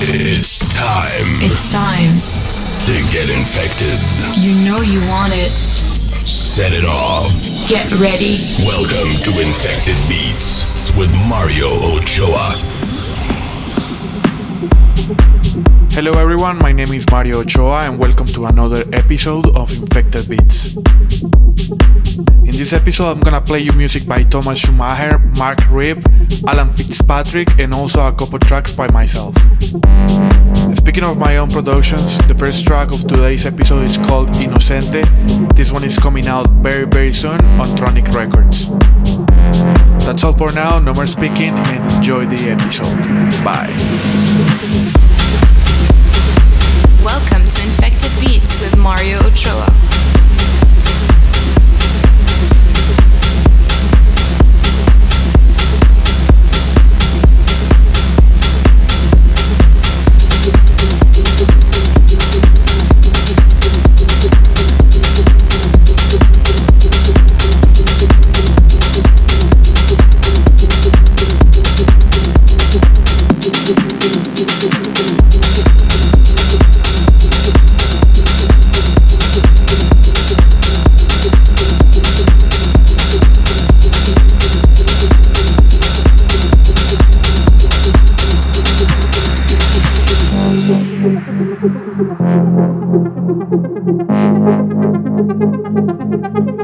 It's time It's time. to get infected. You know you want it. Set it off. Get ready. Welcome to Infected Beats with Mario Ochoa. Hello everyone, my name is Mario Ochoa and welcome to another episode of Infected Beats. In this episode I'm gonna play you music by Thomas Schumacher, Mark Reeve, Alan Fitzpatrick and also a couple tracks by myself. Speaking of my own productions, the first track of today's episode is called Inocente. This one is coming out very very soon on Tronic Records. That's all for now, no more speaking and enjoy the episode. Bye. Welcome to Infected Beats with Mario Ochoa. Thank you.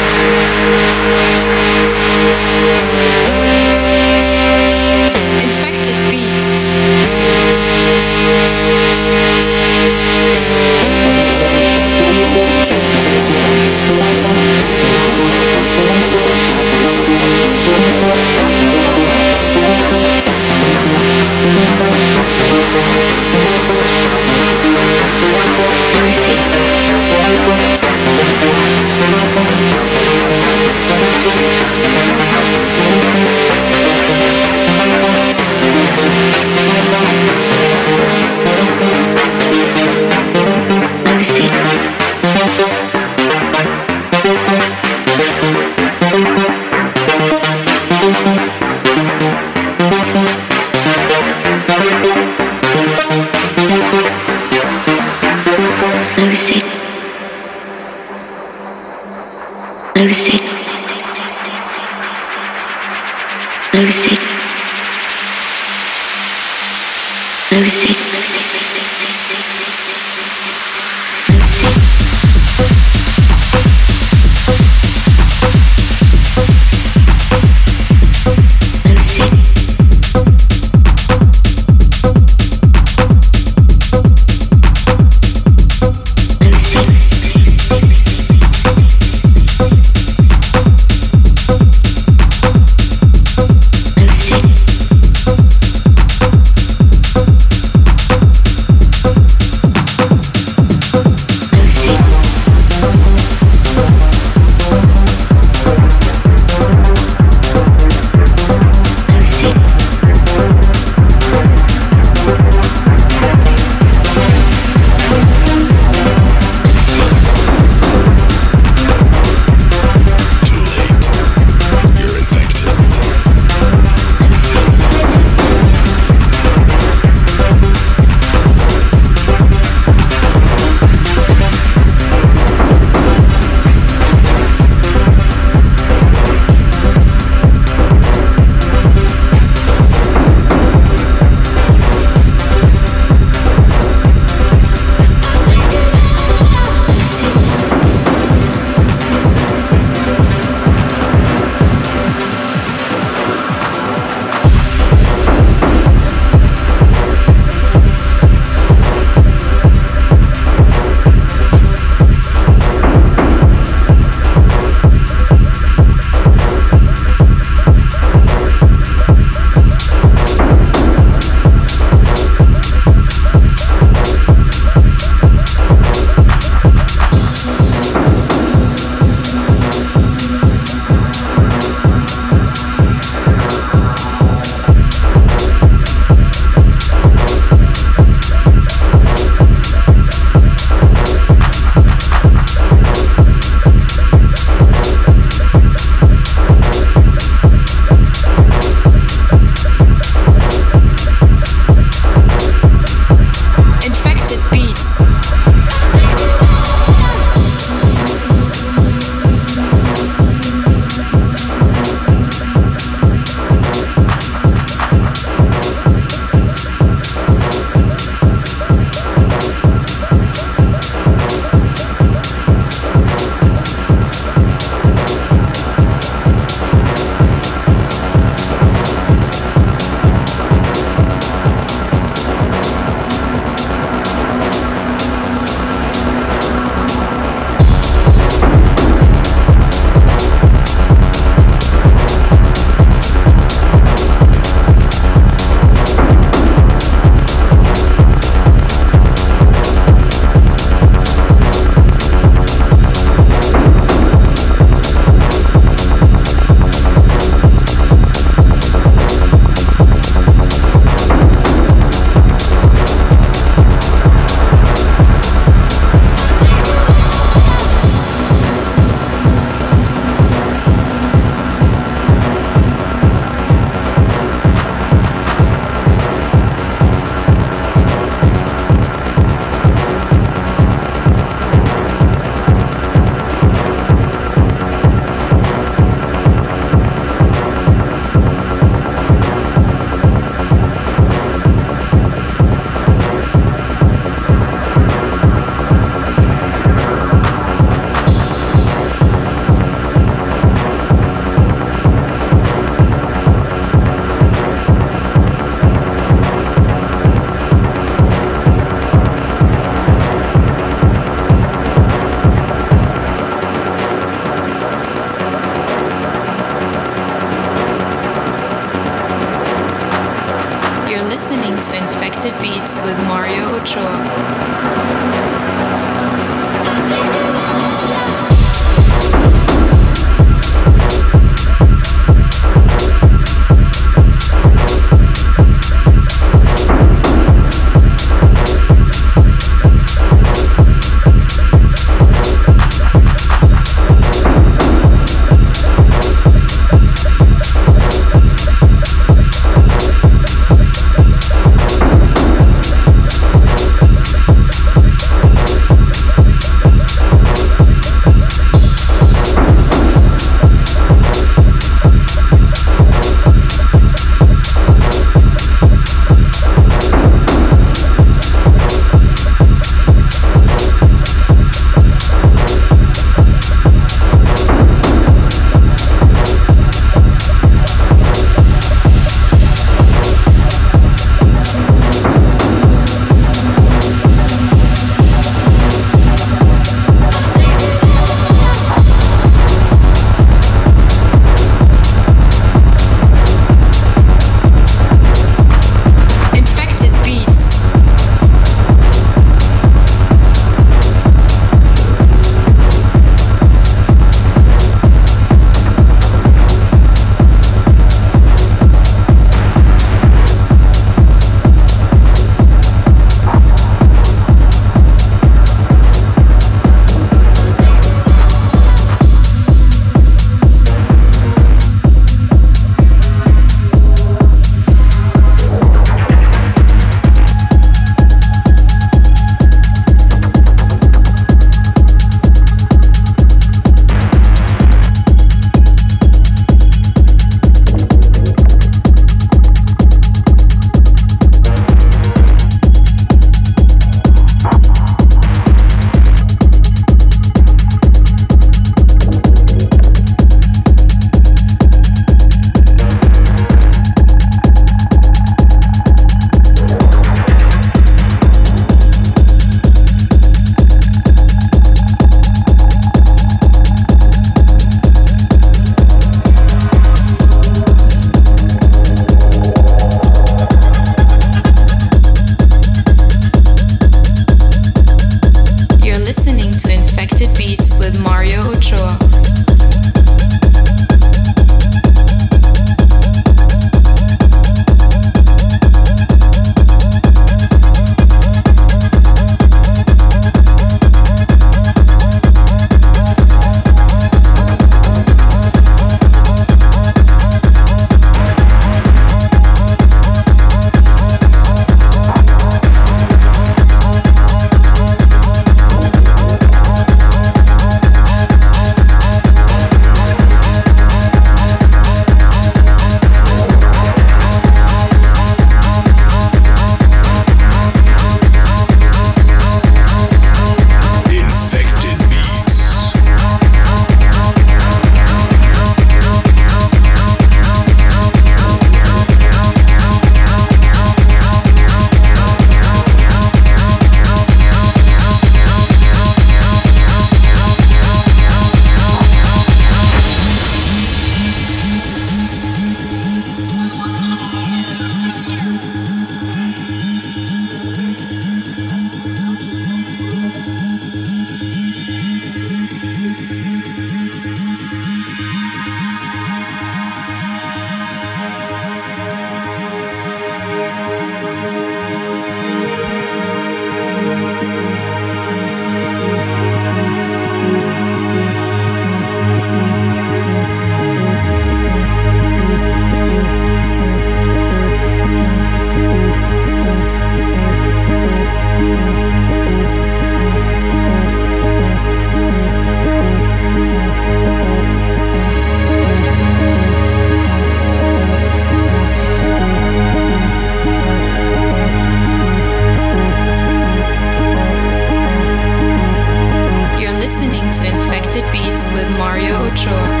Mario Ochoa.